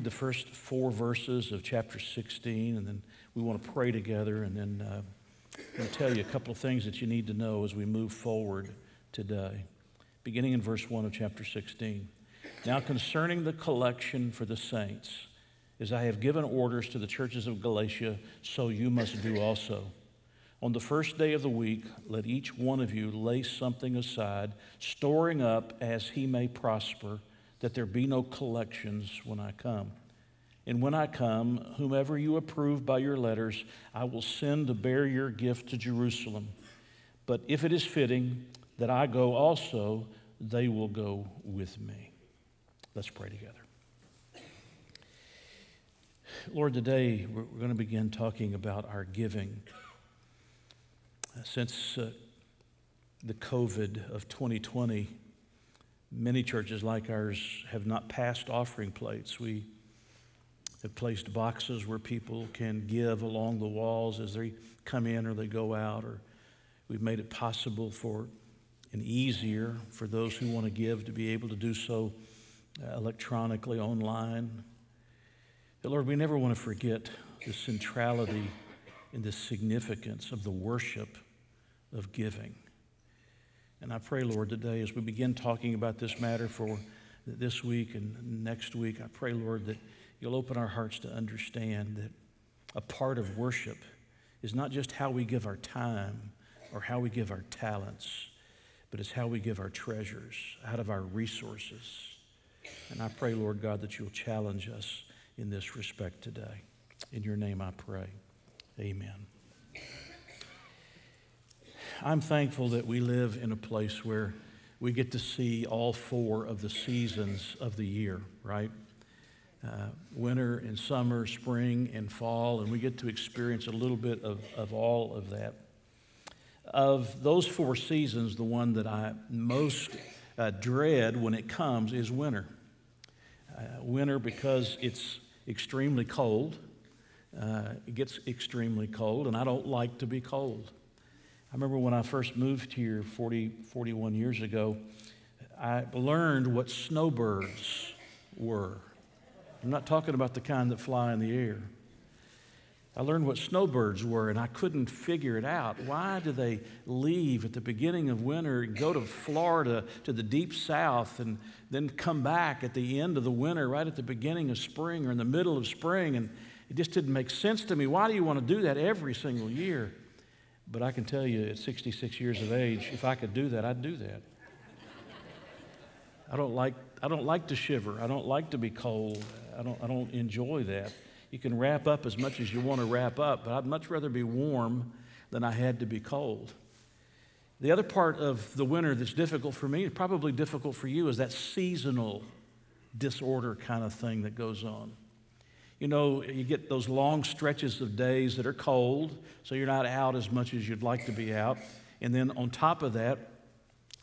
read the first four verses of chapter 16, and then we want to pray together, and then uh, I'm going to tell you a couple of things that you need to know as we move forward today. Beginning in verse 1 of chapter 16. Now, concerning the collection for the saints, as I have given orders to the churches of Galatia, so you must do also. On the first day of the week, let each one of you lay something aside, storing up as he may prosper, that there be no collections when I come. And when I come, whomever you approve by your letters, I will send to bear your gift to Jerusalem. But if it is fitting that I go also, they will go with me. Let's pray together. Lord, today we're going to begin talking about our giving. Since uh, the COVID of 2020, many churches like ours have not passed offering plates. We have placed boxes where people can give along the walls as they come in or they go out, or we've made it possible for and easier for those who want to give to be able to do so uh, electronically online. But Lord, we never want to forget the centrality and the significance of the worship of giving. And I pray, Lord, today as we begin talking about this matter for this week and next week, I pray, Lord, that you'll open our hearts to understand that a part of worship is not just how we give our time or how we give our talents, but it's how we give our treasures out of our resources. And I pray, Lord God, that you'll challenge us in this respect today. In your name I pray. Amen. I'm thankful that we live in a place where we get to see all four of the seasons of the year, right? Uh, winter and summer, spring and fall, and we get to experience a little bit of, of all of that. Of those four seasons, the one that I most uh, dread when it comes is winter. Uh, winter because it's extremely cold. Uh, it gets extremely cold, and I don't like to be cold. I remember when I first moved here 40, 41 years ago, I learned what snowbirds were. I'm not talking about the kind that fly in the air. I learned what snowbirds were, and I couldn't figure it out. Why do they leave at the beginning of winter go to Florida to the deep south and then come back at the end of the winter, right at the beginning of spring or in the middle of spring? And it just didn't make sense to me. Why do you want to do that every single year? But I can tell you, at 66 years of age, if I could do that, I'd do that. I don't like, I don't like to shiver. I don't like to be cold. I don't, I don't enjoy that. You can wrap up as much as you want to wrap up, but I'd much rather be warm than I had to be cold. The other part of the winter that's difficult for me, probably difficult for you, is that seasonal disorder kind of thing that goes on. You know, you get those long stretches of days that are cold, so you're not out as much as you'd like to be out. And then on top of that,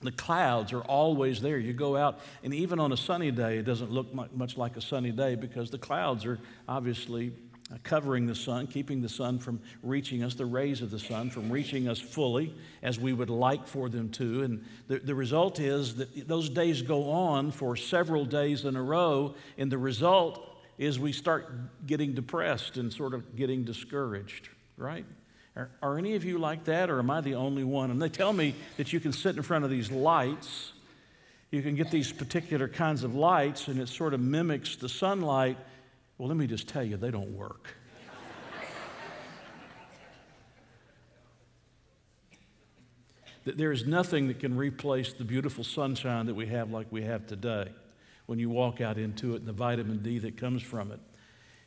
the clouds are always there. You go out, and even on a sunny day, it doesn't look much like a sunny day because the clouds are obviously uh, covering the sun, keeping the sun from reaching us, the rays of the sun from reaching us fully as we would like for them to. And the, the result is that those days go on for several days in a row, and the result is we start getting depressed and sort of getting discouraged, right? Are, are, any of you like that, or am I the only one? And they tell me that you can sit in front of these lights, you can get these particular kinds of lights, and it sort of mimics the sunlight. Well, let me just tell you, they don't work. there is nothing that can replace the beautiful sunshine that we have like we have today when you walk out into it and the vitamin D that comes from it.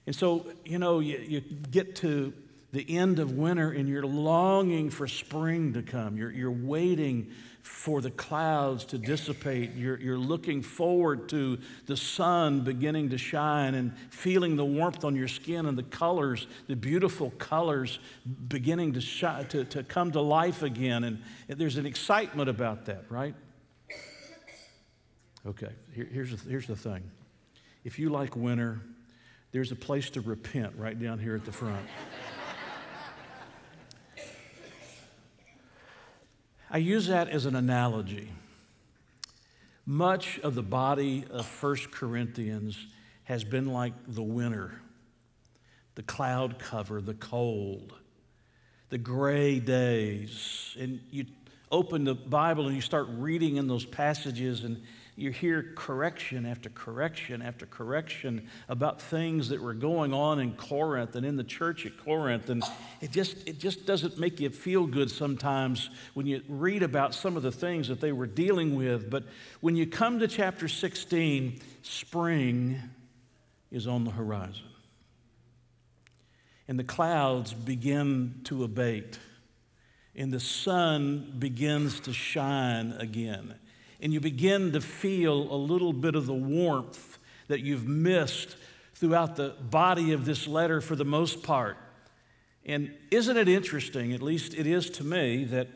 And so, you know, you, you get to the end of winter and you're longing for spring to come. You're, you're waiting for the clouds to dissipate. You're, you're looking forward to the sun beginning to shine and feeling the warmth on your skin and the colors, the beautiful colors beginning to, shine, to, to come to life again. And there's an excitement about that, right? Okay, Here, here's, the, here's the thing. If you like winter, there's a place to repent right down here at the front. I use that as an analogy. Much of the body of 1 Corinthians has been like the winter, the cloud cover, the cold, the gray days. And you open the Bible and you start reading in those passages, and you hear correction after correction after correction about things that were going on in Corinth and in the church at Corinth. And it just, it just doesn't make you feel good sometimes when you read about some of the things that they were dealing with. But when you come to chapter 16, spring is on the horizon. And the clouds begin to abate, and the sun begins to shine again and you begin to feel a little bit of the warmth that you've missed throughout the body of this letter for the most part. And isn't it interesting, at least it is to me, that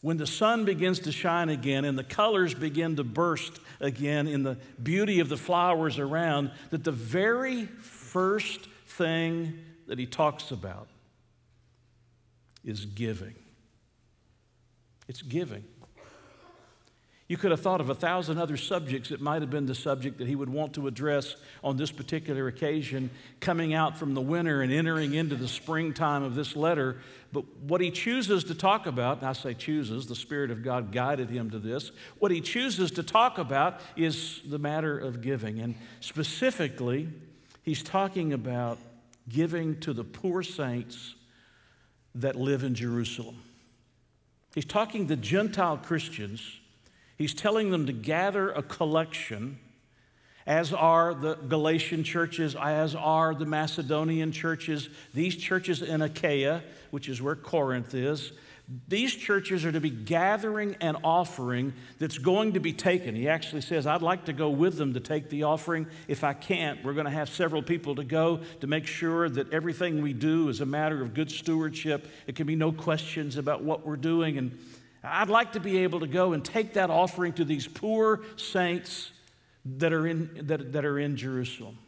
when the sun begins to shine again and the colors begin to burst again in the beauty of the flowers around, that the very first thing that he talks about is giving. It's giving. You could have thought of a thousand other subjects that might have been the subject that he would want to address on this particular occasion, coming out from the winter and entering into the springtime of this letter. But what he chooses to talk about, and I say chooses, the Spirit of God guided him to this, what he chooses to talk about is the matter of giving. And specifically, he's talking about giving to the poor saints that live in Jerusalem. He's talking to Gentile Christians He's telling them to gather a collection, as are the Galatian churches, as are the Macedonian churches, these churches in Achaia, which is where Corinth is. These churches are to be gathering an offering that's going to be taken. He actually says, I'd like to go with them to take the offering. If I can't, we're going to have several people to go to make sure that everything we do is a matter of good stewardship. It can be no questions about what we're doing. And I'd like to be able to go and take that offering to these poor saints that are in, that, that are in Jerusalem.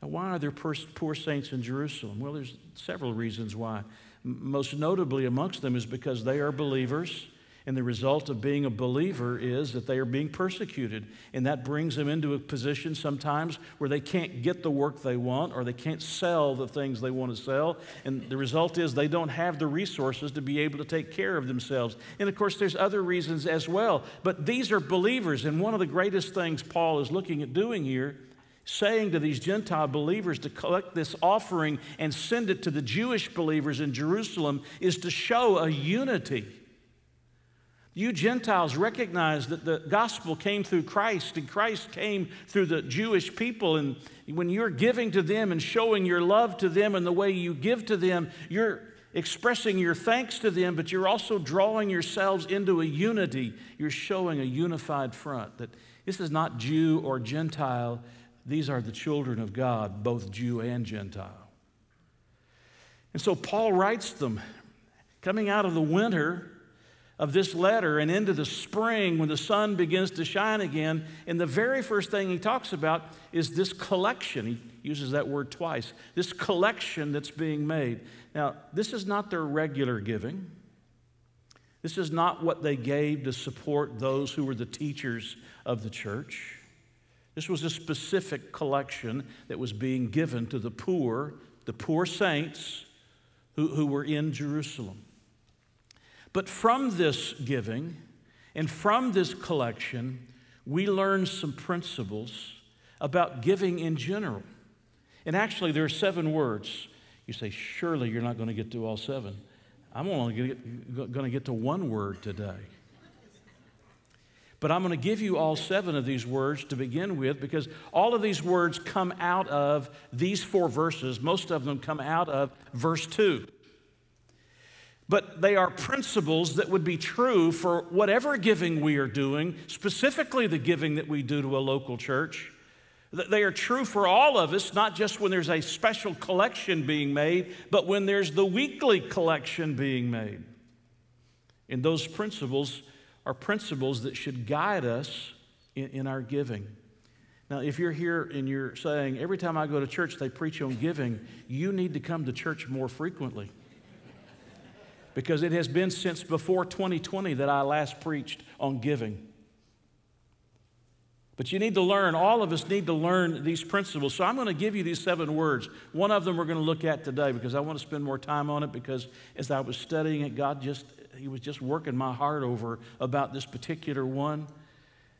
Now, why are there poor saints in Jerusalem? Well, there's several reasons why. Most notably amongst them is because they are believers and the result of being a believer is that they are being persecuted. And that brings them into a position sometimes where they can't get the work they want or they can't sell the things they want to sell. And the result is they don't have the resources to be able to take care of themselves. And of course, there's other reasons as well. But these are believers. And one of the greatest things Paul is looking at doing here saying to these Gentile believers to collect this offering and send it to the Jewish believers in Jerusalem is to show a unity you Gentiles recognize that the gospel came through Christ and Christ came through the Jewish people. And when you're giving to them and showing your love to them and the way you give to them, you're expressing your thanks to them, but you're also drawing yourselves into a unity. You're showing a unified front that this is not Jew or Gentile, these are the children of God, both Jew and Gentile. And so Paul writes them coming out of the winter of this letter and into the spring when the sun begins to shine again. And the very first thing he talks about is this collection. He uses that word twice this collection that's being made. Now, this is not their regular giving. This is not what they gave to support those who were the teachers of the church. This was a specific collection that was being given to the poor, the poor saints who, who were in Jerusalem. But from this giving and from this collection, we learn some principles about giving in general. And actually, there are seven words. You say, surely you're not going to get to all seven. I'm only going to get to one word today. But I'm going to give you all seven of these words to begin with because all of these words come out of these four verses. Most of them come out of verse 2 but they are principles that would be true for whatever giving we are doing, specifically the giving that we do to a local church. They are true for all of us, not just when there's a special collection being made, but when there's the weekly collection being made. And those principles are principles that should guide us in, in our giving. Now, if you're here and you're saying, every time I go to church, they preach on giving, you need to come to church more frequently because it has been since before 2020 that I last preached on giving. But you need to learn, all of us need to learn these principles. So I'm going to give you these seven words. One of them we're going to look at today because I want to spend more time on it because as I was studying it, God just, He was just working my heart over about this particular one.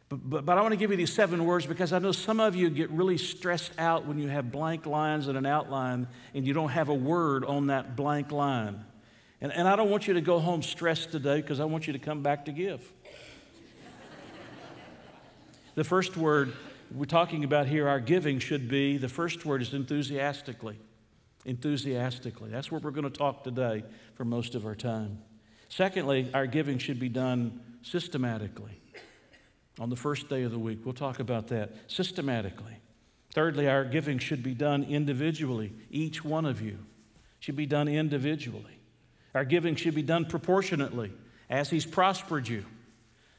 But, but, but I want to give you these seven words because I know some of you get really stressed out when you have blank lines and an outline and you don't have a word on that blank line. And, and I don't want you to go home stressed today because I want you to come back to give. The first word we're talking about here, our giving should be, the first word is enthusiastically. Enthusiastically. That's what we're going to talk today for most of our time. Secondly, our giving should be done systematically. On the first day of the week, we'll talk about that systematically. Thirdly, our giving should be done individually. Each one of you should be done individually. Our giving should be done proportionately as He's prospered you.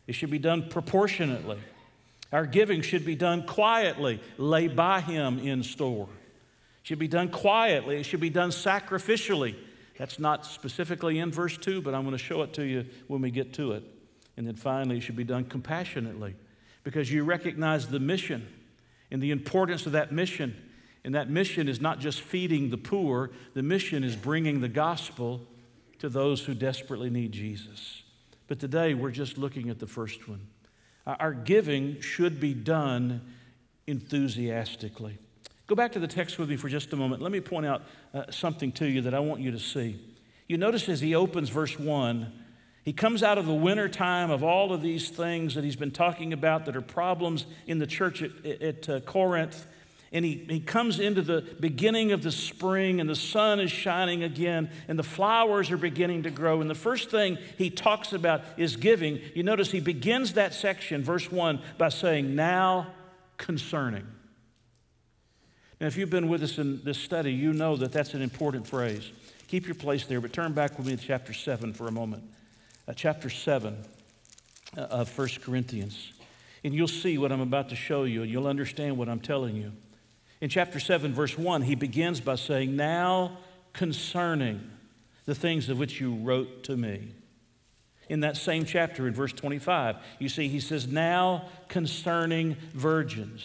It should be done proportionately. Our giving should be done quietly, lay by Him in store. It should be done quietly, it should be done sacrificially. That's not specifically in verse 2, but I'm going to show it to you when we get to it. And then finally, it should be done compassionately because you recognize the mission and the importance of that mission. And that mission is not just feeding the poor, the mission is bringing the gospel to those who desperately need Jesus. But today, we're just looking at the first one. Our giving should be done enthusiastically. Go back to the text with me for just a moment. Let me point out uh, something to you that I want you to see. You notice as he opens verse 1, he comes out of the winter time of all of these things that he's been talking about that are problems in the church at, at uh, Corinth. And he, he comes into the beginning of the spring, and the sun is shining again, and the flowers are beginning to grow. And the first thing he talks about is giving. You notice he begins that section, verse 1, by saying, Now concerning. Now, if you've been with us in this study, you know that that's an important phrase. Keep your place there, but turn back with me to chapter 7 for a moment. Uh, chapter 7 uh, of 1 Corinthians. And you'll see what I'm about to show you, and you'll understand what I'm telling you. In chapter 7, verse 1, he begins by saying, Now concerning the things of which you wrote to me. In that same chapter, in verse 25, you see he says, Now concerning virgins.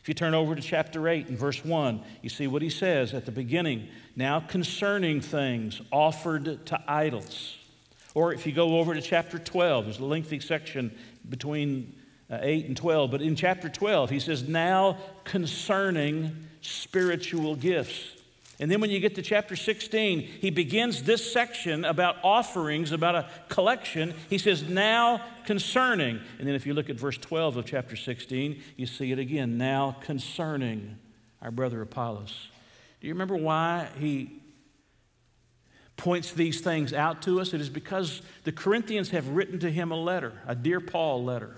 If you turn over to chapter 8 and verse 1, you see what he says at the beginning now concerning things offered to idols. Or if you go over to chapter 12, there's a lengthy section between Uh, 8 and 12. But in chapter 12, he says, Now concerning spiritual gifts. And then when you get to chapter 16, he begins this section about offerings, about a collection. He says, Now concerning. And then if you look at verse 12 of chapter 16, you see it again. Now concerning our brother Apollos. Do you remember why he points these things out to us? It is because the Corinthians have written to him a letter, a Dear Paul letter.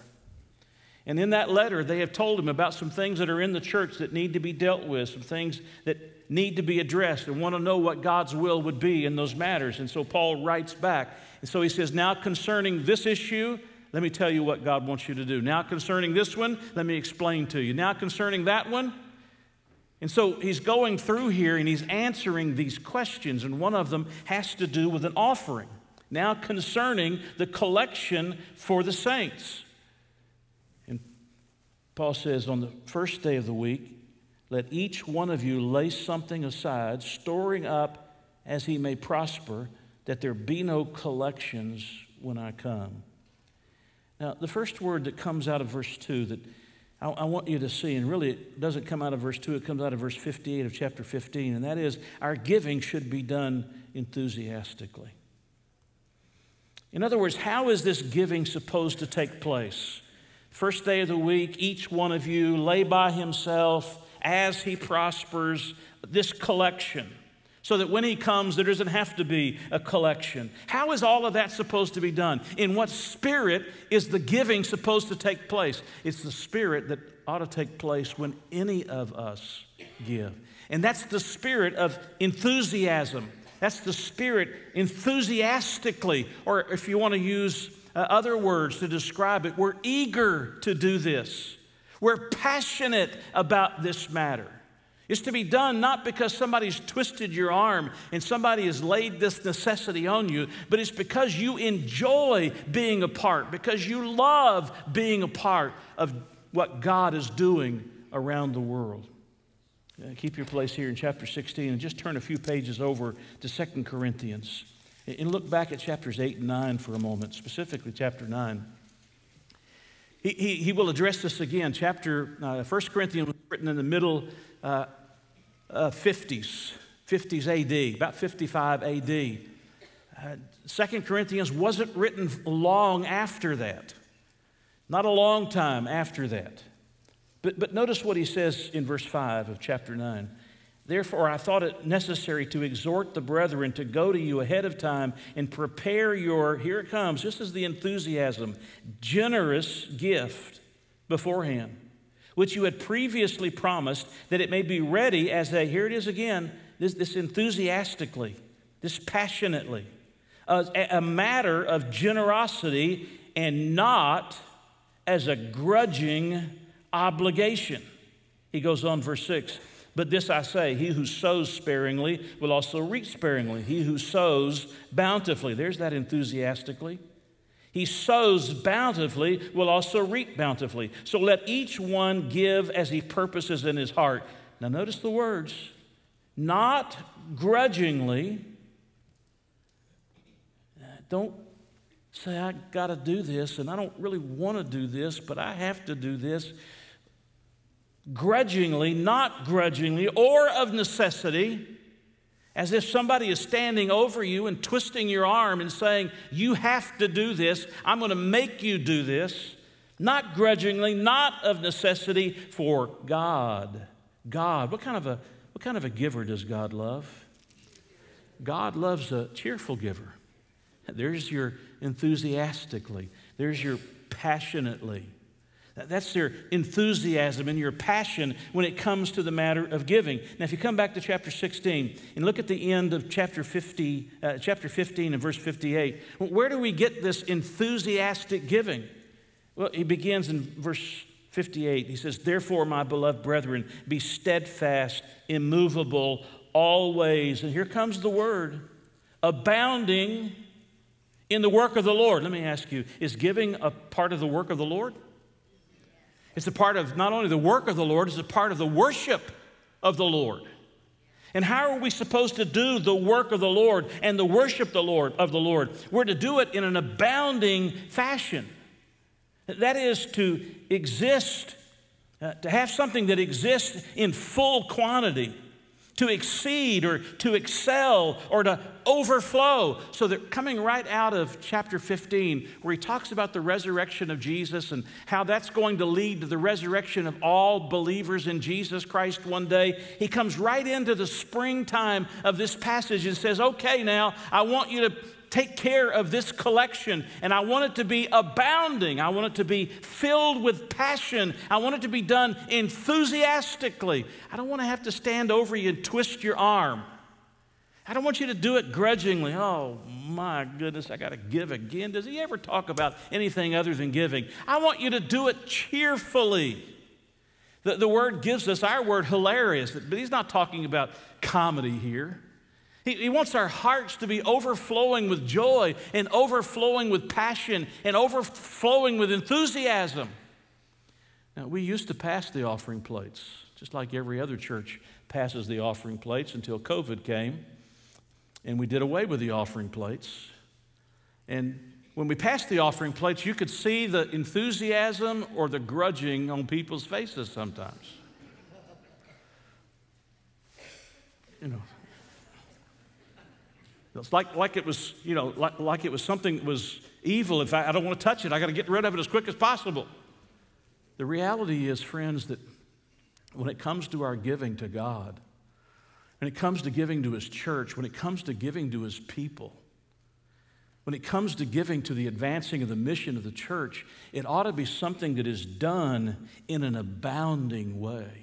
And in that letter, they have told him about some things that are in the church that need to be dealt with, some things that need to be addressed, and want to know what God's will would be in those matters. And so Paul writes back. And so he says, Now concerning this issue, let me tell you what God wants you to do. Now concerning this one, let me explain to you. Now concerning that one, and so he's going through here and he's answering these questions, and one of them has to do with an offering. Now, concerning the collection for the saints. Paul says, on the first day of the week, let each one of you lay something aside, storing up as he may prosper, that there be no collections when I come. Now, the first word that comes out of verse 2 that I, I, want you to see, and really it doesn't come out of verse 2, it comes out of verse 58 of chapter 15, and that is our giving should be done enthusiastically. In other words, how is this giving supposed to take place? First day of the week, each one of you lay by himself as he prospers this collection so that when he comes, there doesn't have to be a collection. How is all of that supposed to be done? In what spirit is the giving supposed to take place? It's the spirit that ought to take place when any of us give. And that's the spirit of enthusiasm. That's the spirit enthusiastically, or if you want to use uh, other words to describe it. We're eager to do this, we're passionate about this matter. It's to be done not because somebody's twisted your arm and somebody has laid this necessity on you, but it's because you enjoy being a part, because you love being a part of what God is doing around the world. Uh, keep your place here in chapter 16 and just turn a few pages over to 2 Corinthians. And look back at chapters 8 and 9 for a moment, specifically chapter 9. He, he, he will address this again. Chapter uh, 1 Corinthians was written in the middle uh, uh, 50s, 50s AD, about 55 AD. Uh, 2 Corinthians wasn't written long after that, not a long time after that. But, but notice what he says in verse 5 of chapter 9. Therefore, I thought it necessary to exhort the brethren to go to you ahead of time and prepare your, here it comes, this is the enthusiasm, generous gift beforehand, which you had previously promised, that it may be ready as a, here it is again, this, this enthusiastically, this passionately, a, a matter of generosity and not as a grudging obligation. He goes on, verse 6 But this I say, he who sows sparingly will also reap sparingly. He who sows bountifully, there's that enthusiastically. He sows bountifully will also reap bountifully. So let each one give as he purposes in his heart. Now, notice the words not grudgingly. Don't say, I got to do this, and I don't really want to do this, but I have to do this grudgingly, not grudgingly, or of necessity, as if somebody is standing over you and twisting your arm and saying, You have to do this, I'm going to make you do this, not grudgingly, not of necessity, for God. God. What kind of a, what kind of a giver does God love? God loves a cheerful giver. There's your enthusiastically, there's your passionately. That's their enthusiasm and your passion when it comes to the matter of giving. Now, if you come back to chapter 16 and look at the end of chapter 50, uh, chapter 15 and verse 58, where do we get this enthusiastic giving? Well, he begins in verse 58. He says, Therefore, my beloved brethren, be steadfast, immovable, always. And here comes the word abounding in the work of the Lord. Let me ask you, is giving a part of the work of the Lord? It's a part of not only the work of the Lord, it's a part of the worship of the Lord. And how are we supposed to do the work of the Lord and the worship the Lord of the Lord? We're to do it in an abounding fashion. That is to exist, uh, to have something that exists in full quantity to exceed or to excel or to overflow. So they're coming right out of chapter 15, where he talks about the resurrection of Jesus and how that's going to lead to the resurrection of all believers in Jesus Christ one day. He comes right into the springtime of this passage and says, Okay, now I want you to take care of this collection, and I want it to be abounding. I want it to be filled with passion. I want it to be done enthusiastically. I don't want to have to stand over you and twist your arm. I don't want you to do it grudgingly. Oh my goodness, I got to give again. Does he ever talk about anything other than giving? I want you to do it cheerfully. The, the word gives us our word hilarious, but he's not talking about comedy here. He, he, wants our hearts to be overflowing with joy and overflowing with passion and overflowing with enthusiasm. Now, we used to pass the offering plates, just like every other church passes the offering plates until COVID came, and we did away with the offering plates. And when we passed the offering plates, you could see the enthusiasm or the grudging on people's faces sometimes. You know, it's like, like it was, you know, like, like it was something that was evil. In fact, I don't want to touch it. I got to get rid of it as quick as possible. The reality is, friends, that when it comes to our giving to God, when it comes to giving to His church, when it comes to giving to His people, when it comes to giving to the advancing of the mission of the church, it ought to be something that is done in an abounding way.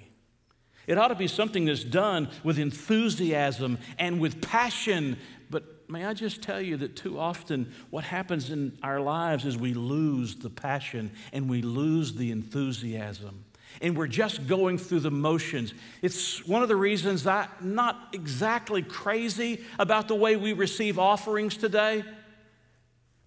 It ought to be something that's done with enthusiasm and with passion But may I just tell you that too often what happens in our lives is we lose the passion and we lose the enthusiasm. And we're just going through the motions. It's one of the reasons I'm not exactly crazy about the way we receive offerings today.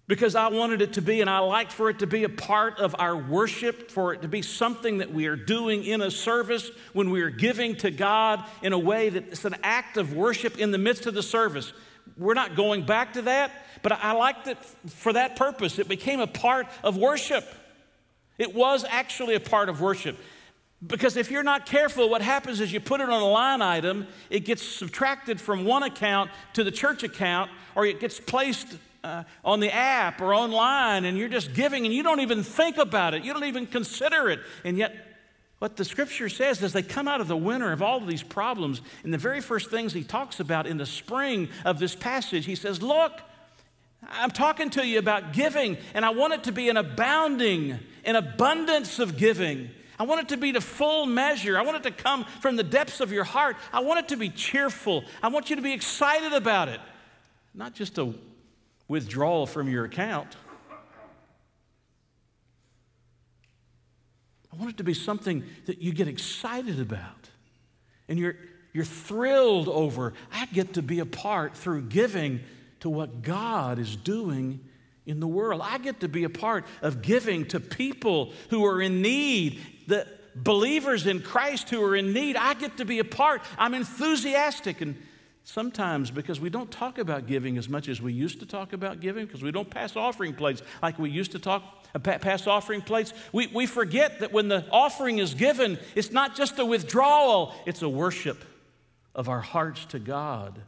Because I wanted it to be, and I like for it to be a part of our worship, for it to be something that we are doing in a service when we are giving to God in a way that it's an act of worship in the midst of the service. We're not going back to that, but I liked it for that purpose. It became a part of worship. It was actually a part of worship. Because if you're not careful, what happens is you put it on a line item, it gets subtracted from one account to the church account, or it gets placed uh, on the app or online, and you're just giving and you don't even think about it, you don't even consider it. And yet, what the scripture says is they come out of the winter of all of these problems, and the very first things he talks about in the spring of this passage, he says, Look, I'm talking to you about giving, and I want it to be an abounding, an abundance of giving. I want it to be the full measure. I want it to come from the depths of your heart. I want it to be cheerful. I want you to be excited about it, not just a withdrawal from your account. I want it to be something that you get excited about and you're, you're thrilled over. I get to be a part through giving to what God is doing in the world. I get to be a part of giving to people who are in need, the believers in Christ who are in need. I get to be a part. I'm enthusiastic. And sometimes, because we don't talk about giving as much as we used to talk about giving, because we don't pass offering plates like we used to talk, uh, pass offering plates, we, we forget that when the offering is given, it's not just a withdrawal, it's a worship of our hearts to God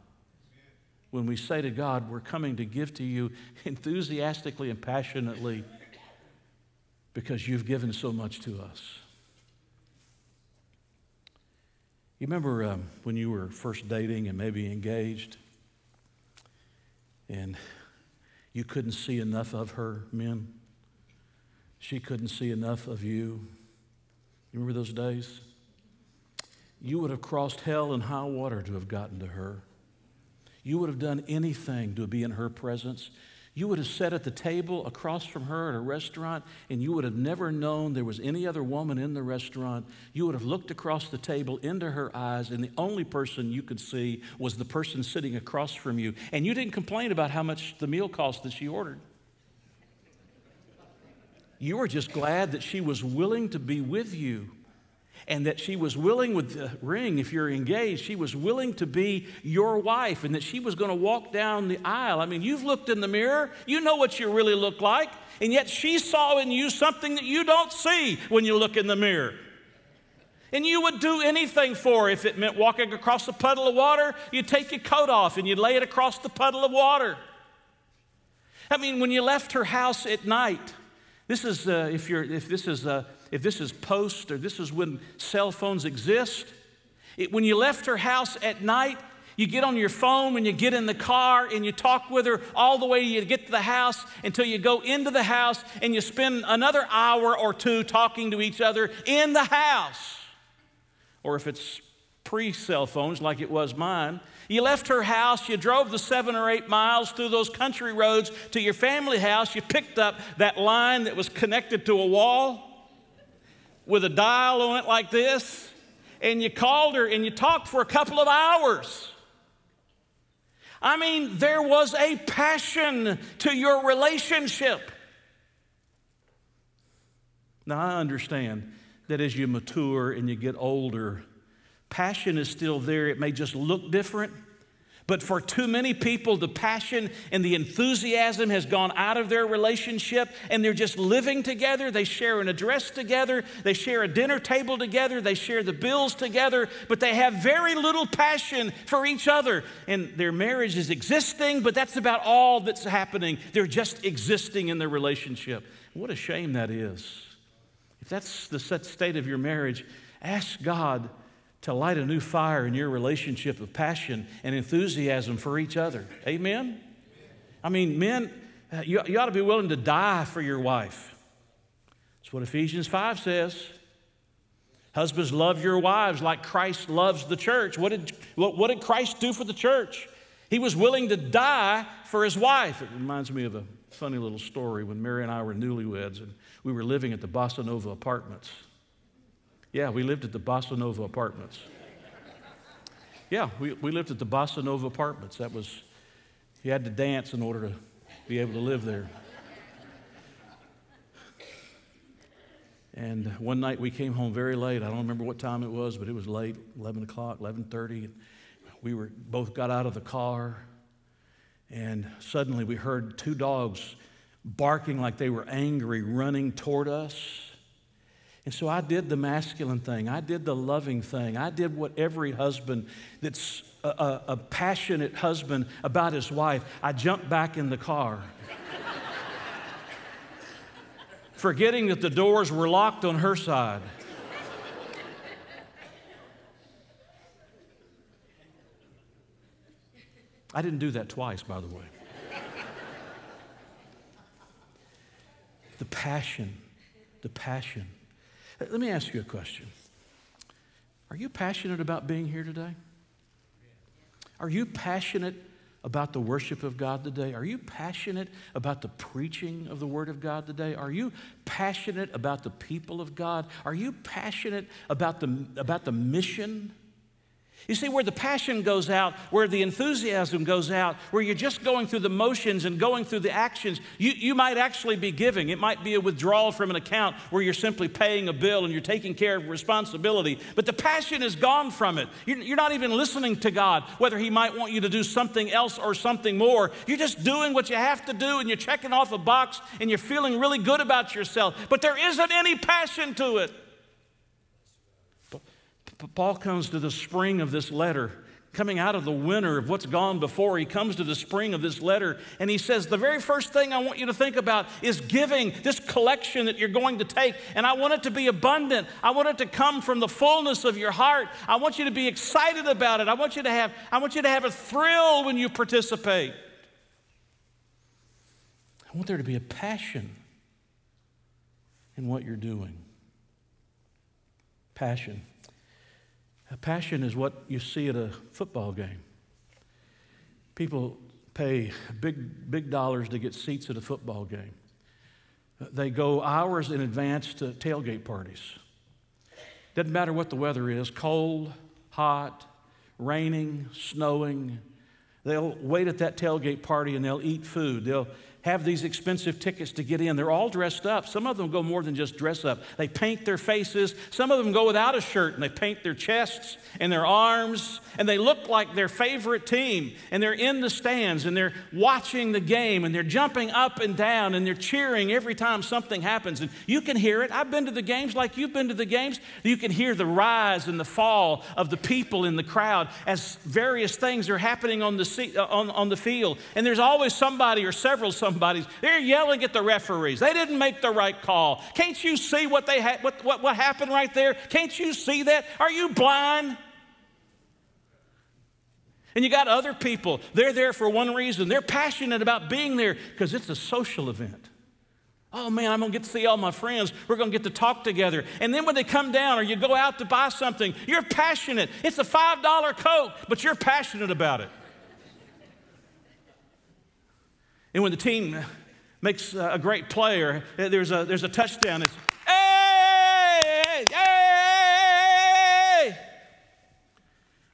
when we say to God, We're coming to give to you enthusiastically and passionately because you've given so much to us. You remember um, when you were first dating and maybe engaged, and you couldn't see enough of her, men? She couldn't see enough of you. You remember those days? You would have crossed hell and high water to have gotten to her. You would have done anything to be in her presence. You would have sat at the table across from her at a restaurant, and you would have never known there was any other woman in the restaurant. You would have looked across the table into her eyes, and the only person you could see was the person sitting across from you. And you didn't complain about how much the meal cost that she ordered. You were just glad that she was willing to be with you and that she was willing with the ring, if you're engaged, she was willing to be your wife and that she was going to walk down the aisle. I mean, you've looked in the mirror, you know what you really look like, and yet she saw in you something that you don't see when you look in the mirror. And you would do anything for. If it meant walking across a puddle of water, you'd take your coat off and you'd lay it across the puddle of water. I mean, when you left her house at night, this is uh, if you're if this is uh, if this is post or this is when cell phones exist. It, when you left her house at night, you get on your phone when you get in the car and you talk with her all the way you get to the house until you go into the house and you spend another hour or two talking to each other in the house. Or if it's pre cell phones like it was mine, you left her house, you drove the seven or eight miles through those country roads to your family house, you picked up that line that was connected to a wall with a dial on it like this, and you called her and you talked for a couple of hours. I mean, there was a passion to your relationship. Now, I understand that as you mature and you get older, passion is still there. It may just look different. But for too many people, the passion and the enthusiasm has gone out of their relationship and they're just living together. They share an address together, they share a dinner table together, they share the bills together, but they have very little passion for each other. And their marriage is existing, but that's about all that's happening. They're just existing in their relationship. What a shame that is. If that's the state of your marriage, ask God to light a new fire in your relationship of passion and enthusiasm for each other. Amen? I mean, men, uh, you, you ought to be willing to die for your wife. That's what Ephesians 5 says. Husbands, love your wives like Christ loves the church. What did, what, what did Christ do for the church? He was willing to die for his wife. It reminds me of a funny little story when Mary and I were newlyweds and we were living at the Bossa Nova apartments. Yeah, we lived at the Bossa Nova Apartments. Yeah, we, we lived at the Bossa Nova Apartments. That was, you had to dance in order to be able to live there. And one night we came home very late. I don't remember what time it was, but it was late, 11 o'clock, 11.30. We were, both got out of the car, and suddenly we heard two dogs barking like they were angry running toward us. And so I did the masculine thing. I did the loving thing. I did what every husband that's a, a, a passionate husband about his wife, I jumped back in the car. forgetting that the doors were locked on her side. I didn't do that twice, by the way. the passion, the passion. Let me ask you a question. Are you passionate about being here today? Are you passionate about the worship of God today? Are you passionate about the preaching of the Word of God today? Are you passionate about the people of God? Are you passionate about the, about the mission you see, where the passion goes out, where the enthusiasm goes out, where you're just going through the motions and going through the actions, you, you might actually be giving. It might be a withdrawal from an account where you're simply paying a bill and you're taking care of responsibility. But the passion is gone from it. You're, you're not even listening to God, whether He might want you to do something else or something more. You're just doing what you have to do and you're checking off a box and you're feeling really good about yourself. But there isn't any passion to it. Paul comes to the spring of this letter, coming out of the winter of what's gone before. He comes to the spring of this letter, and he says, The very first thing I want you to think about is giving this collection that you're going to take. And I want it to be abundant. I want it to come from the fullness of your heart. I want you to be excited about it. I want you to have, I want you to have a thrill when you participate. I want there to be a passion in what you're doing. Passion. A passion is what you see at a football game. People pay big, big dollars to get seats at a football game. They go hours in advance to tailgate parties. Doesn't matter what the weather is cold, hot, raining, snowing. They'll wait at that tailgate party and they'll eat food. They'll have these expensive tickets to get in. They're all dressed up. Some of them go more than just dress up. They paint their faces. Some of them go without a shirt and they paint their chests and their arms and they look like their favorite team and they're in the stands and they're watching the game and they're jumping up and down and they're cheering every time something happens. And you can hear it. I've been to the games like you've been to the games. You can hear the rise and the fall of the people in the crowd as various things are happening on the, uh, on, on the field. And there's always somebody or several somebody somebody's. They're yelling at the referees. They didn't make the right call. Can't you see what, they ha- what, what, what happened right there? Can't you see that? Are you blind? And you got other people, they're there for one reason. They're passionate about being there because it's a social event. Oh man, I'm gonna get to see all my friends. We're gonna get to talk together. And then when they come down or you go out to buy something, you're passionate. It's a $5 Coke, but you're passionate about it. And when the team makes a great player, uh, there's a, there's a touchdown. It's, hey, hey!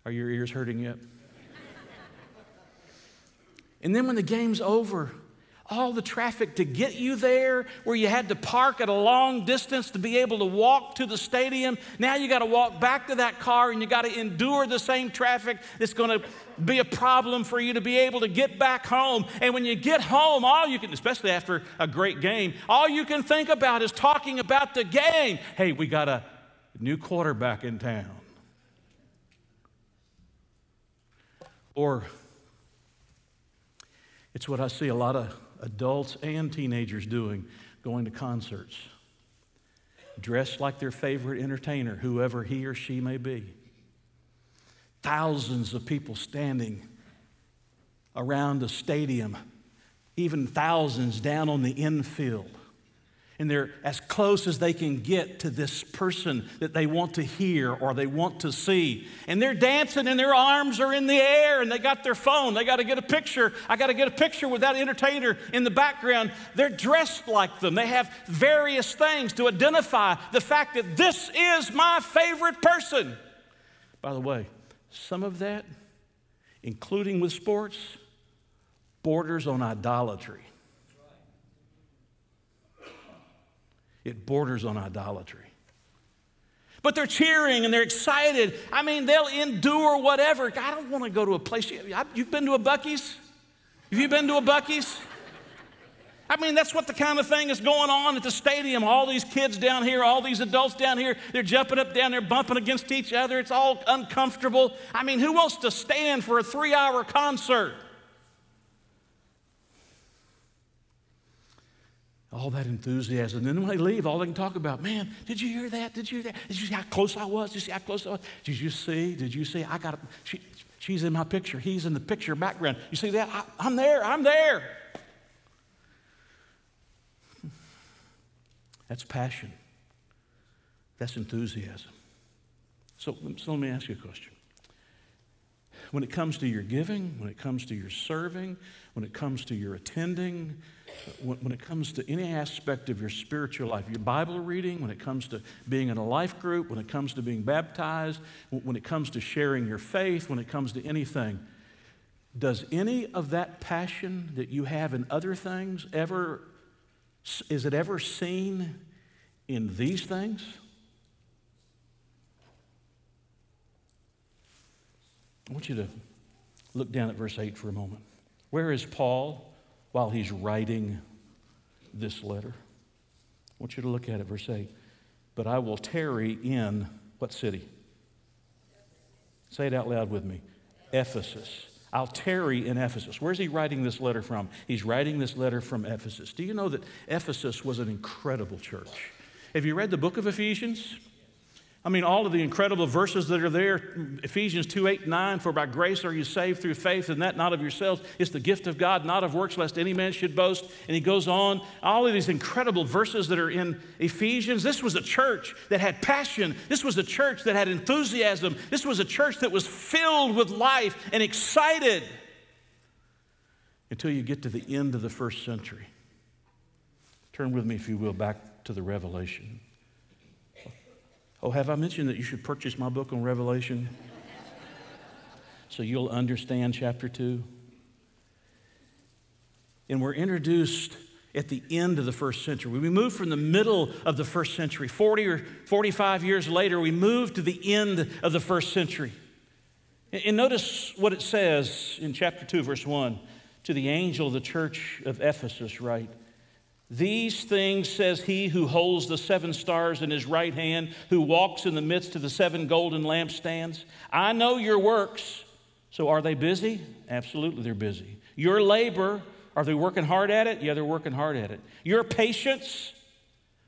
Are your ears hurting yet? and then when the game's over, all the traffic to get you there, where you had to park at a long distance to be able to walk to the stadium. Now you got to walk back to that car and you got to endure the same traffic. It's going to be a problem for you to be able to get back home. And when you get home, all you can, especially after a great game, all you can think about is talking about the game. Hey, we got a new quarterback in town. Or it's what I see a lot of adults and teenagers doing going to concerts, dressed like their favorite entertainer, whoever he or she may be. Thousands of people standing around the stadium, even thousands down on the infield and they're as close as they can get to this person that they want to hear or they want to see. And they're dancing and their arms are in the air and they got their phone. They got to get a picture. I got to get a picture with that entertainer in the background. They're dressed like them. They have various things to identify the fact that this is my favorite person. By the way, some of that, including with sports, borders on idolatry. It borders on idolatry. But they're cheering and they're excited. I mean, they'll endure whatever. I don't want to go to a place. You've been to a Buc-ee's? Have you been to a Buc-ee's? I mean, that's what the kind of thing is going on at the stadium. All these kids down here, all these adults down here, they're jumping up down there, bumping against each other. It's all uncomfortable. I mean, who wants to stand for a three hour concert? All that enthusiasm. And then when they leave, all they can talk about, man, did you hear that? Did you hear that? Did you see how close I was? Did you see how close I was? Did you see? Did you see? I got, she, she's in my picture. He's in the picture background. You see that? I, I'm there. I'm there. That's passion. That's enthusiasm. So, so let me ask you a question. When it comes to your giving, when it comes to your serving, when it comes to your attending, when, it comes to any aspect of your spiritual life, your Bible reading, when it comes to being in a life group, when it comes to being baptized, when it comes to sharing your faith, when it comes to anything, does any of that passion that you have in other things ever, is it ever seen in these things? I want you to look down at verse 8 for a moment. Where is Paul? While he's writing this letter. I want you to look at it, verse 8. But I will tarry in what city? Say it out loud with me Ephesus. I'll tarry in Ephesus. Where's he writing this letter from? He's writing this letter from Ephesus. Do you know that Ephesus was an incredible church? Have you read the book of Ephesians? I mean, all of the incredible verses that are there Ephesians 2 8 9, for by grace are you saved through faith, and that not of yourselves. It's the gift of God, not of works, lest any man should boast. And he goes on, all of these incredible verses that are in Ephesians. This was a church that had passion. This was a church that had enthusiasm. This was a church that was filled with life and excited until you get to the end of the first century. Turn with me, if you will, back to the Revelation. Oh, have I mentioned that you should purchase my book on Revelation? so you'll understand chapter 2. And we're introduced at the end of the first century. We move from the middle of the first century. 40 or 45 years later, we move to the end of the first century. And notice what it says in chapter 2, verse 1 to the angel of the church of Ephesus, right? These things says he who holds the seven stars in his right hand, who walks in the midst of the seven golden lampstands. I know your works. So are they busy? Absolutely, they're busy. Your labor, are they working hard at it? Yeah, they're working hard at it. Your patience,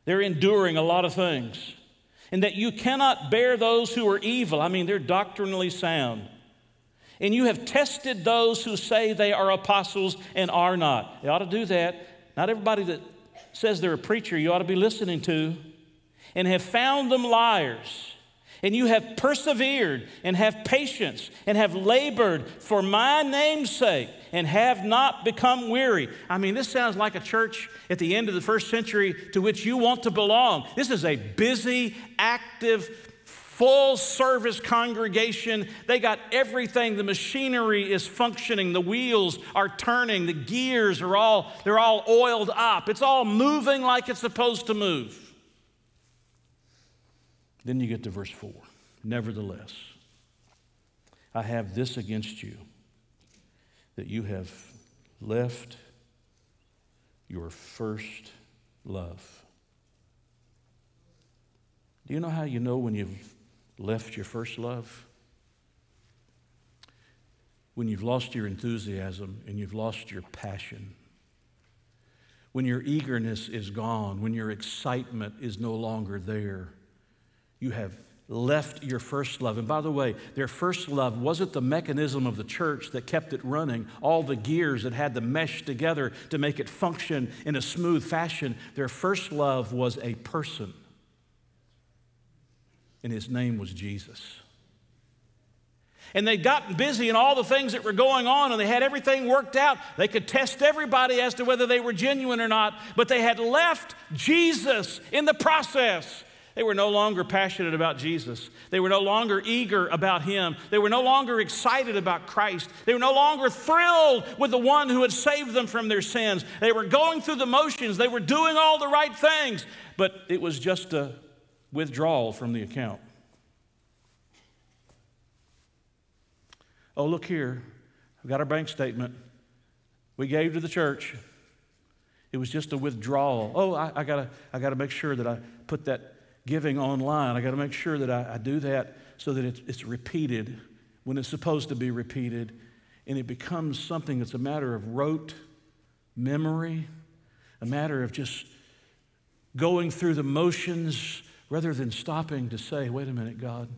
they're enduring a lot of things. And that you cannot bear those who are evil. I mean, they're doctrinally sound. And you have tested those who say they are apostles and are not. They ought to do that. Not everybody that says they're a preacher you ought to be listening to, and have found them liars. And you have persevered and have patience and have labored for my name's sake and have not become weary. I mean, this sounds like a church at the end of the first century to which you want to belong. This is a busy, active, full service congregation. They got everything. The machinery is functioning. The wheels are turning. The gears are all, they're all oiled up. It's all moving like it's supposed to move. Then you get to verse 4. Nevertheless, I have this against you that you have left your first love. Do you know how you know when you've left your first love? When you've lost your enthusiasm and you've lost your passion? When your eagerness is gone, when your excitement is no longer there, you have left your first love. And by the way, their first love wasn't the mechanism of the church that kept it running, all the gears that had to mesh together to make it function in a smooth fashion. Their first love was a person and his name was Jesus. And they'd gotten busy in all the things that were going on, and they had everything worked out. They could test everybody as to whether they were genuine or not, but they had left Jesus in the process. They were no longer passionate about Jesus. They were no longer eager about Him. They were no longer excited about Christ. They were no longer thrilled with the one who had saved them from their sins. They were going through the motions. They were doing all the right things, but it was just a withdrawal from the account. Oh, look here. I've got our bank statement. We gave to the church. It was just a withdrawal. Oh, I, I gotta, I gotta make sure that I put that giving online. I gotta make sure that I, I do that so that it's, it's repeated when it's supposed to be repeated. And it becomes something that's a matter of rote memory, a matter of just going through the motions rather than stopping to say, wait a minute, God.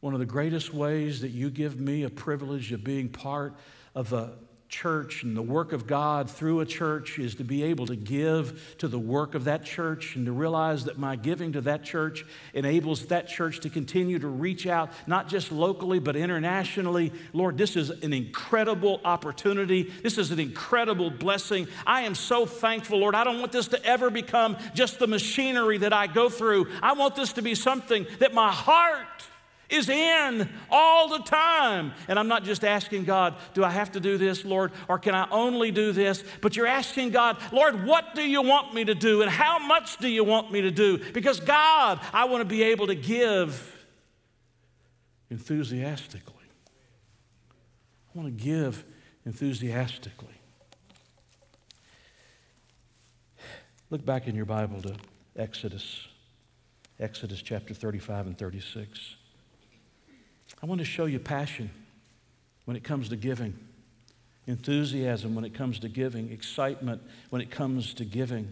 One of the greatest ways that you give me a privilege of being part of a church and the work of God through a church is to be able to give to the work of that church and to realize that my giving to that church enables that church to continue to reach out, not just locally, but internationally. Lord, this is an incredible opportunity. This is an incredible blessing. I am so thankful, Lord. I don't want this to ever become just the machinery that I go through. I want this to be something that my heart is in all the time. And I'm not just asking God, do I have to do this, Lord, or can I only do this? But you're asking God, Lord, what do you want me to do and how much do you want me to do? Because God, I want to be able to give enthusiastically. I want to give enthusiastically. Look back in your Bible to Exodus, Exodus chapter 35 and 36. I want to show you passion when it comes to giving, enthusiasm when it comes to giving, excitement when it comes to giving.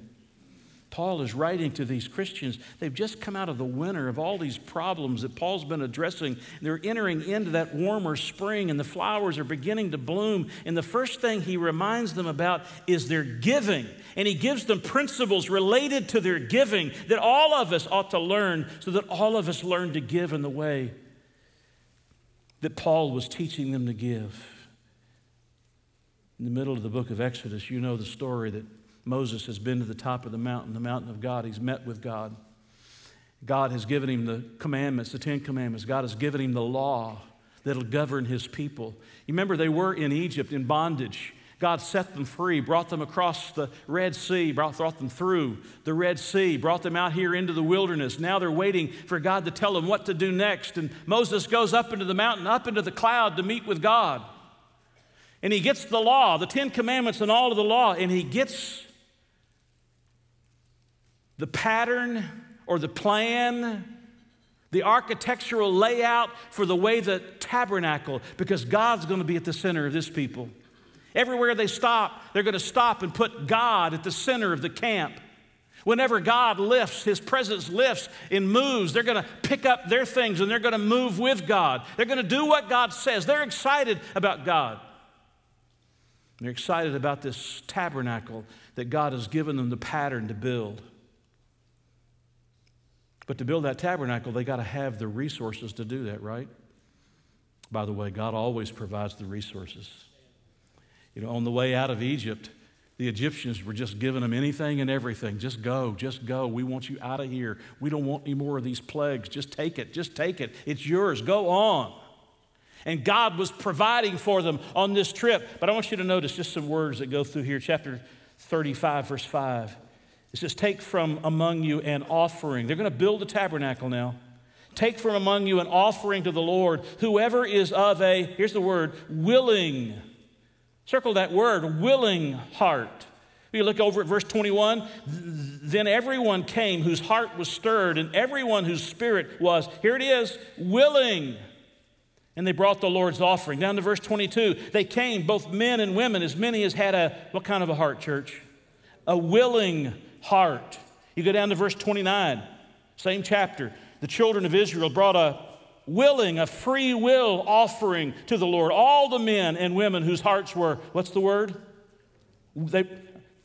Paul is writing to these Christians. They've just come out of the winter of all these problems that Paul's been addressing. They're entering into that warmer spring, and the flowers are beginning to bloom. And the first thing he reminds them about is their giving. And he gives them principles related to their giving that all of us ought to learn so that all of us learn to give in the way that Paul was teaching them to give. In the middle of the book of Exodus, you know the story that Moses has been to the top of the mountain, the mountain of God. He's met with God. God has given him the commandments, the Ten Commandments. God has given him the law that'll govern his people. You remember, they were in Egypt in bondage. God set them free, brought them across the Red Sea, brought, brought them through the Red Sea, brought them out here into the wilderness. Now they're waiting for God to tell them what to do next. And Moses goes up into the mountain, up into the cloud to meet with God. And he gets the law, the Ten Commandments, and all of the law, and he gets the pattern or the plan the architectural layout for the way the tabernacle, because God's going to be at the center of this people. Everywhere they stop, they're going to stop and put God at the center of the camp. Whenever God lifts, His presence lifts and moves, they're going to pick up their things and they're going to move with God. They're going to do what God says. They're excited about God. They're excited about this tabernacle that God has given them the pattern to build. But to build that tabernacle, they got to have the resources to do that, right? By the way, God always provides the resources. You know, on the way out of Egypt, the Egyptians were just giving them anything and everything. Just go, just go. We want you out of here. We don't want any more of these plagues. Just take it, just take it. It's yours. Go on. And God was providing for them on this trip. But I want you to notice just some words that go through here. Chapter 35, verse 5. It says, Take from among you an offering. They're going to build a tabernacle now. Take from among you an offering to the Lord. Whoever is of a, here's the word, willing Circle that word, willing heart. You look over at verse 21. Then everyone came whose heart was stirred, and everyone whose spirit was, here it is, willing. And they brought the Lord's offering. Down to verse 22. They came, both men and women, as many as had a, what kind of a heart, church? A willing heart. You go down to verse 29, same chapter. The children of Israel brought a willing, a free will offering to the Lord. All the men and women whose hearts were, what's the word? They,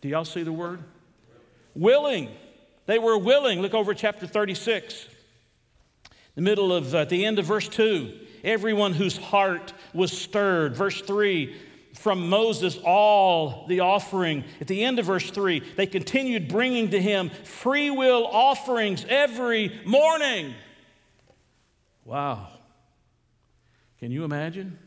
do y'all see the word? Willing. They were willing. Look over chapter 36. The middle of, uh, at the end of verse 2, everyone whose heart was stirred. Verse 3, from Moses all the offering. At the end of verse 3, they continued bringing to him free will offerings every morning. Wow. Can you imagine?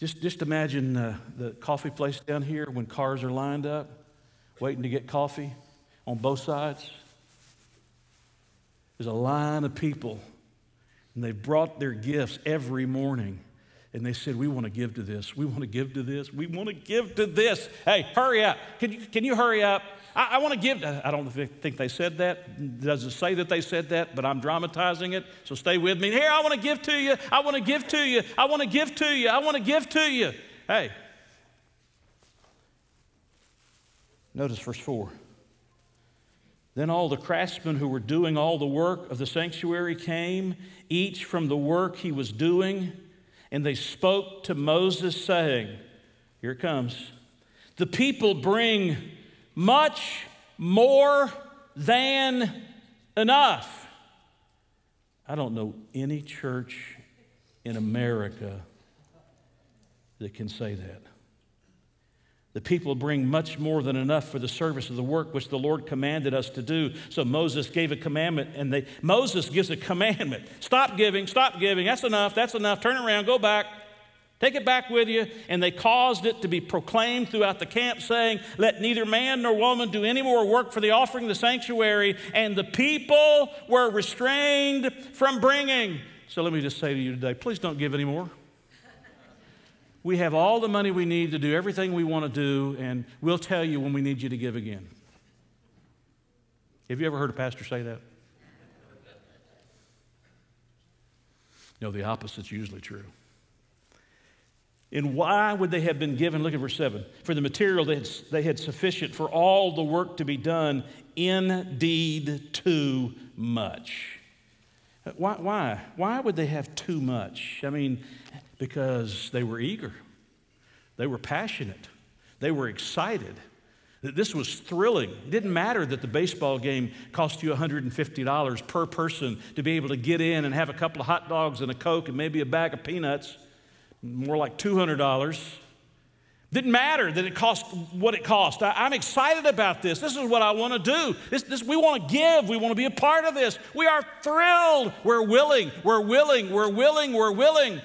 Just, just imagine uh, the coffee place down here when cars are lined up, waiting to get coffee on both sides. There's a line of people, and they've brought their gifts every morning. And they said, We want to give to this. We want to give to this. We want to give to this. Hey, hurry up. Can you, can you hurry up? I, I want to give. I don't think they said that. Doesn't say that they said that, but I'm dramatizing it. So stay with me. Here, I want to give to you. I want to give to you. I want to give to you. I want to give to you. Hey. Notice verse 4. Then all the craftsmen who were doing all the work of the sanctuary came, each from the work he was doing, and they spoke to Moses, saying, Here it comes. The people bring much more than enough. I don't know any church in America that can say that. The people bring much more than enough for the service of the work which the Lord commanded us to do. So Moses gave a commandment, and they, Moses gives a commandment stop giving, stop giving. That's enough, that's enough. Turn around, go back. Take it back with you. And they caused it to be proclaimed throughout the camp, saying, Let neither man nor woman do any more work for the offering of the sanctuary. And the people were restrained from bringing. So let me just say to you today please don't give anymore. We have all the money we need to do everything we want to do, and we'll tell you when we need you to give again. Have you ever heard a pastor say that? No, the opposite's usually true. And why would they have been given? Look at verse 7. For the material they had, they had sufficient for all the work to be done, indeed too much. Why, why? Why would they have too much? I mean, because they were eager, they were passionate, they were excited. This was thrilling. It didn't matter that the baseball game cost you $150 per person to be able to get in and have a couple of hot dogs and a Coke and maybe a bag of peanuts more like $200. Didn't matter that it cost what it cost. I, am excited about this. This is what I want to do. This, this, we want to give. We want to be a part of this. We are thrilled. We're willing. We're willing. We're willing. We're willing.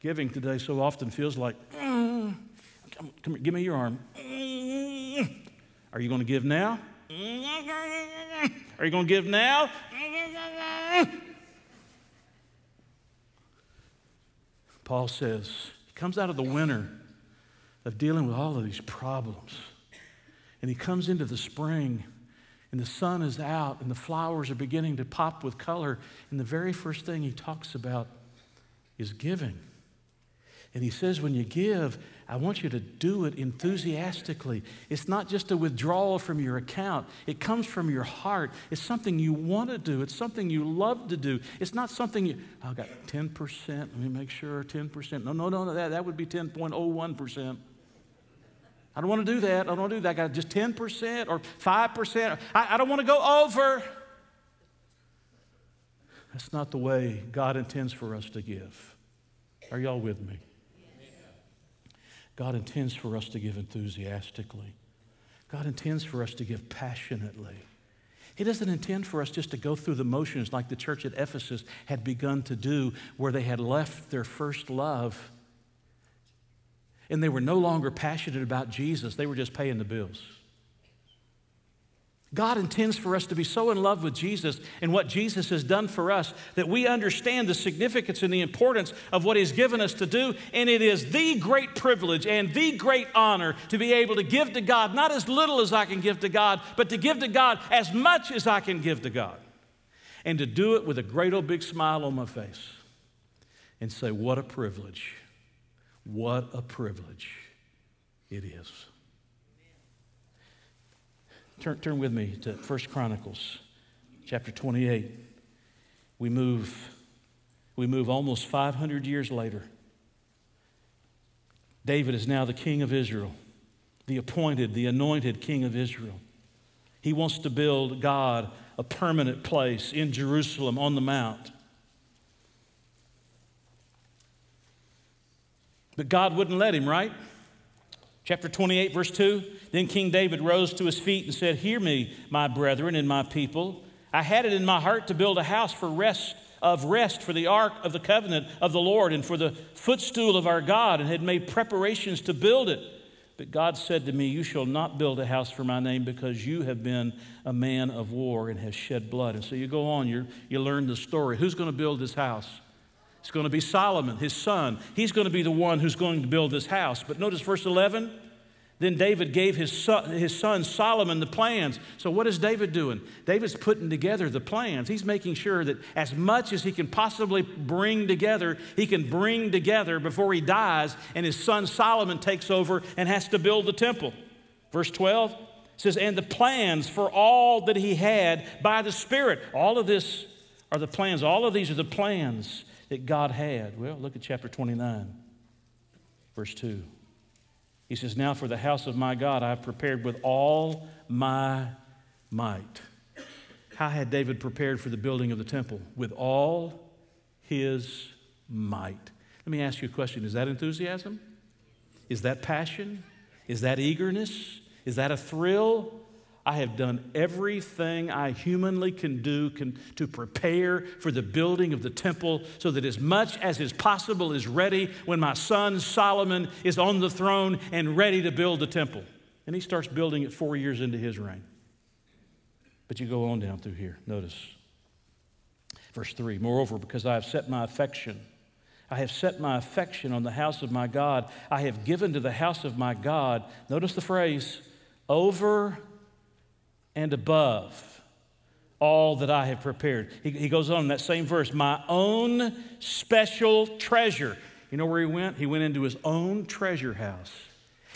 Giving today so often feels like, mm, come, come give me your arm. Are you going to give now? Are you going to give now? Paul says, he comes out of the winter of dealing with all of these problems. And he comes into the spring, and the sun is out, and the flowers are beginning to pop with color. And the very first thing he talks about is giving. And he says, when you give, I want you to do it enthusiastically. It's not just a withdrawal from your account, it comes from your heart. It's something you want to do, it's something you love to do. It's not something you, oh, I got 10%, let me make sure 10%. No, no, no, no that, that would be 10.01%. I don't want to do that. I don't want to do that. I got just 10% or 5%. I, I don't want to go over. That's not the way God intends for us to give. Are y'all with me? God intends for us to give enthusiastically. God intends for us to give passionately. He doesn't intend for us just to go through the motions like the church at Ephesus had begun to do, where they had left their first love and they were no longer passionate about Jesus, they were just paying the bills. God intends for us to be so in love with Jesus and what Jesus has done for us that we understand the significance and the importance of what He's given us to do. And it is the great privilege and the great honor to be able to give to God, not as little as I can give to God, but to give to God as much as I can give to God. And to do it with a great old big smile on my face and say, What a privilege! What a privilege it is. Turn, turn with me to 1 Chronicles chapter 28. We move, we move almost 500 years later. David is now the king of Israel, the appointed, the anointed king of Israel. He wants to build God a permanent place in Jerusalem on the mount. But God wouldn't let him, right? Chapter 28, verse 2 Then King David rose to his feet and said, Hear me, my brethren and my people. I had it in my heart to build a house for rest of rest for the ark of the covenant of the Lord and for the footstool of our God, and had made preparations to build it. But God said to me, You shall not build a house for my name because you have been a man of war and have shed blood. And so you go on, you you learn the story. Who's going to build this house? It's going to be Solomon, his son. He's going to be the one who's going to build this house. But notice verse 11 then David gave his son, his son Solomon the plans. So, what is David doing? David's putting together the plans. He's making sure that as much as he can possibly bring together, he can bring together before he dies, and his son Solomon takes over and has to build the temple. Verse 12 says, And the plans for all that he had by the Spirit. All of this are the plans. All of these are the plans that God had. Well, look at chapter 29, verse 2. He says, Now for the house of my God I have prepared with all my might. How had David prepared for the building of the temple? With all his might. Let me ask you a question Is that enthusiasm? Is that passion? Is that eagerness? Is that a thrill? I have done everything I humanly can do can, to prepare for the building of the temple so that as much as is possible is ready when my son Solomon is on the throne and ready to build the temple. And he starts building it four years into his reign. But you go on down through here. Notice verse 3 Moreover, because I have set my affection, I have set my affection on the house of my God, I have given to the house of my God, notice the phrase, over and above all that I have prepared. He, he goes on in that same verse, my own special treasure. You know where he went? He went into his own treasure house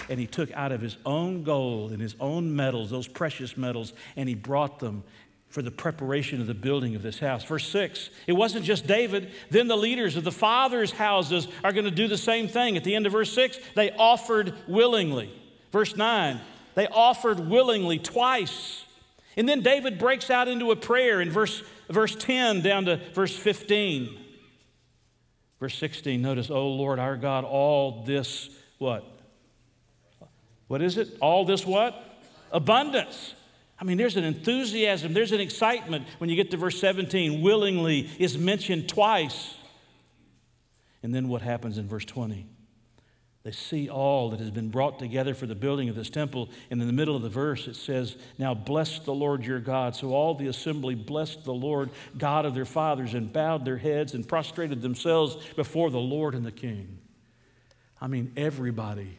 and he took out of his own gold and his own metals, those precious metals, and he brought them for the preparation of the building of this house. Verse 6, it wasn't just David. Then the leaders of the fathers' houses are going to do the same thing. At the end of verse 6, they offered willingly. Verse 9, they offered willingly twice. And then David breaks out into a prayer in verse, verse 10 down to verse 15. Verse 16, notice, Oh Lord our God, all this what? What is it? All this what? Abundance. I mean, there's an enthusiasm, there's an excitement when you get to verse 17. Willingly is mentioned twice. And then what happens in verse 20? They see all that has been brought together for the building of this temple. And in the middle of the verse, it says, Now bless the Lord your God. So all the assembly blessed the Lord, God of their fathers, and bowed their heads and prostrated themselves before the Lord and the King. I mean, everybody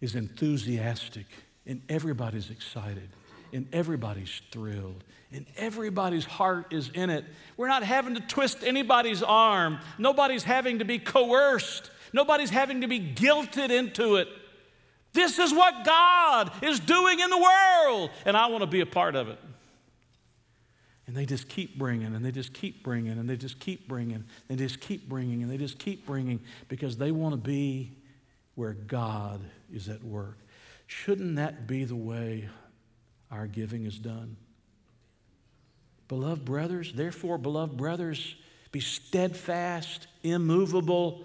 is enthusiastic, and everybody's excited, and everybody's thrilled, and everybody's heart is in it. We're not having to twist anybody's arm, nobody's having to be coerced. Nobody's having to be guilted into it. This is what God is doing in the world, and I want to be a part of it. And they just keep bringing, and they just keep bringing, and they just keep bringing, and they just keep bringing, and they just keep bringing because they want to be where God is at work. Shouldn't that be the way our giving is done? Beloved brothers, therefore, beloved brothers, be steadfast, immovable,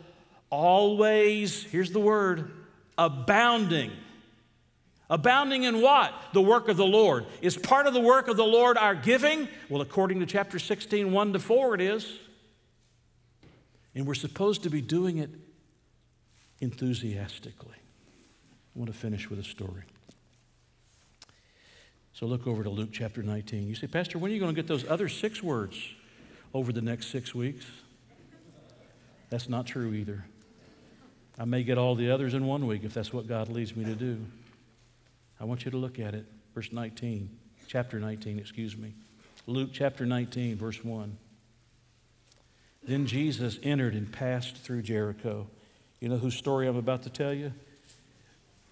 always, here's the word, abounding. Abounding in what? The work of the Lord. Is part of the work of the Lord our giving? Well, according to chapter 16, 1 to 4, it is. And we're supposed to be doing it enthusiastically. I want to finish with a story. So look over to Luke chapter 19. You say, Pastor, when are you going to get those other six words over the next six weeks? That's not true either. I may get all the others in one week if that's what God leads me to do. I want you to look at it. Verse 19, chapter 19, excuse me. Luke chapter 19, verse 1. Then Jesus entered and passed through Jericho. You know whose story I'm about to tell you?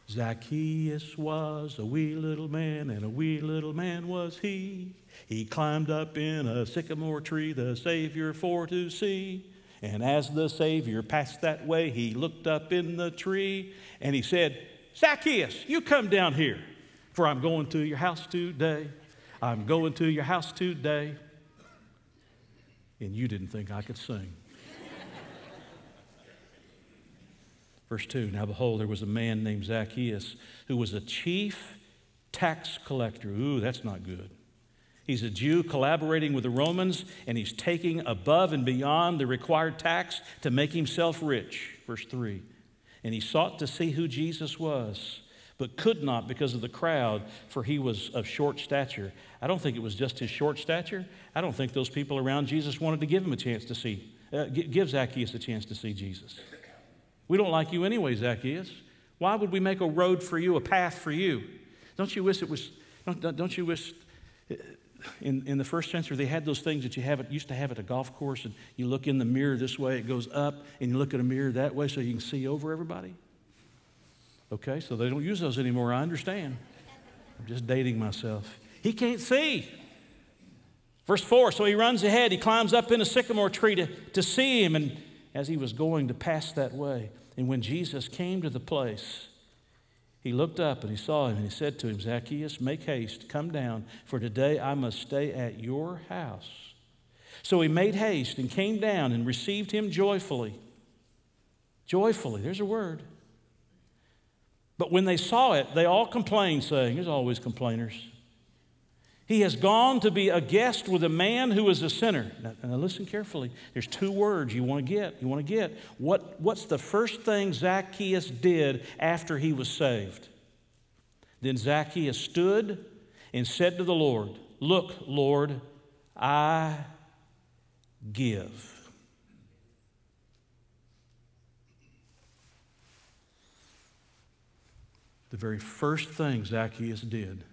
Zacchaeus was a wee little man, and a wee little man was he. He climbed up in a sycamore tree, the Savior for to see. And as the Savior passed that way, he looked up in the tree and he said, Zacchaeus, you come down here, for I'm going to your house today. I'm going to your house today. And you didn't think I could sing. Verse 2 Now behold, there was a man named Zacchaeus who was a chief tax collector. Ooh, that's not good. He's a Jew collaborating with the Romans, and he's taking above and beyond the required tax to make himself rich. Verse 3. And he sought to see who Jesus was, but could not because of the crowd, for he was of short stature. I don't think it was just his short stature. I don't think those people around Jesus wanted to give him a chance to see, uh, give Zacchaeus a chance to see Jesus. We don't like you anyway, Zacchaeus. Why would we make a road for you, a path for you? Don't you wish it was, don't, don't you wish, in, in the first century, they had those things that you have, used to have at a golf course, and you look in the mirror this way, it goes up, and you look at a mirror that way so you can see over everybody? Okay, so they don't use those anymore, I understand. I'm just dating myself. He can't see. Verse 4 So he runs ahead, he climbs up in a sycamore tree to, to see him, and as he was going to pass that way, and when Jesus came to the place, he looked up and he saw him and he said to him, Zacchaeus, make haste, come down, for today I must stay at your house. So he made haste and came down and received him joyfully. Joyfully, there's a word. But when they saw it, they all complained, saying, There's always complainers. He has gone to be a guest with a man who is a sinner. Now, now, listen carefully. There's two words you want to get. You want to get. What, what's the first thing Zacchaeus did after he was saved? Then Zacchaeus stood and said to the Lord, Look, Lord, I give. The very first thing Zacchaeus did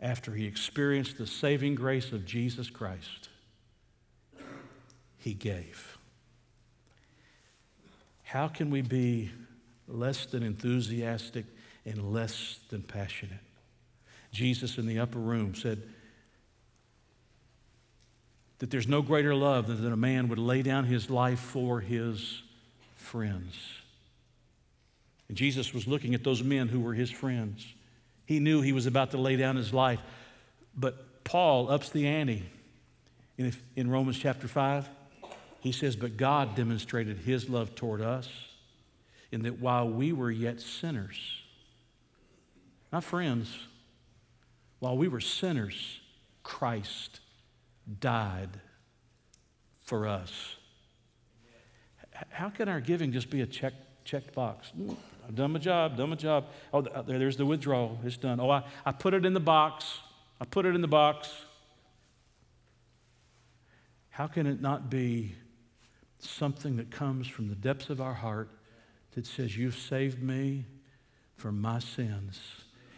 after he experienced the saving grace of Jesus Christ, he gave. How can we be less than enthusiastic and less than passionate? Jesus in the upper room said that there's no greater love than that a man would lay down his life for his friends. And Jesus was looking at those men who were his friends. He knew he was about to lay down his life. But Paul ups the ante in, in Romans chapter 5. He says, But God demonstrated his love toward us in that while we were yet sinners, not friends, while we were sinners, Christ died for us. How can our giving just be a check, checked box? I've done my job, done my job. Oh, uh, there's the withdrawal. It's done. Oh, I, I put it in the box. I put it in the box. How can it not be something that comes from the depths of our heart that says, You've saved me from my sins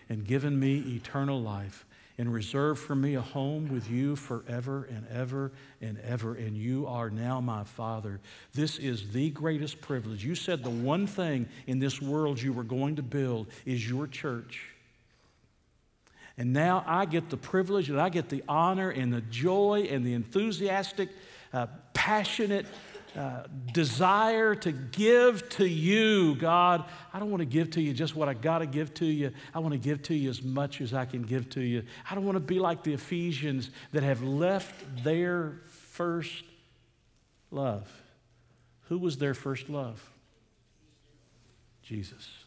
and given me eternal life? And reserve for me a home with you forever and ever and ever. And you are now my Father. This is the greatest privilege. You said the one thing in this world you were going to build is your church. And now I get the privilege and I get the honor and the joy and the enthusiastic, uh, passionate uh, desire to give to you, God. I don't want to give to you just what I got to give to you. I want to give to you as much as I can give to you. I don't want to be like the Ephesians that have left their first love. Who was their first love? Jesus.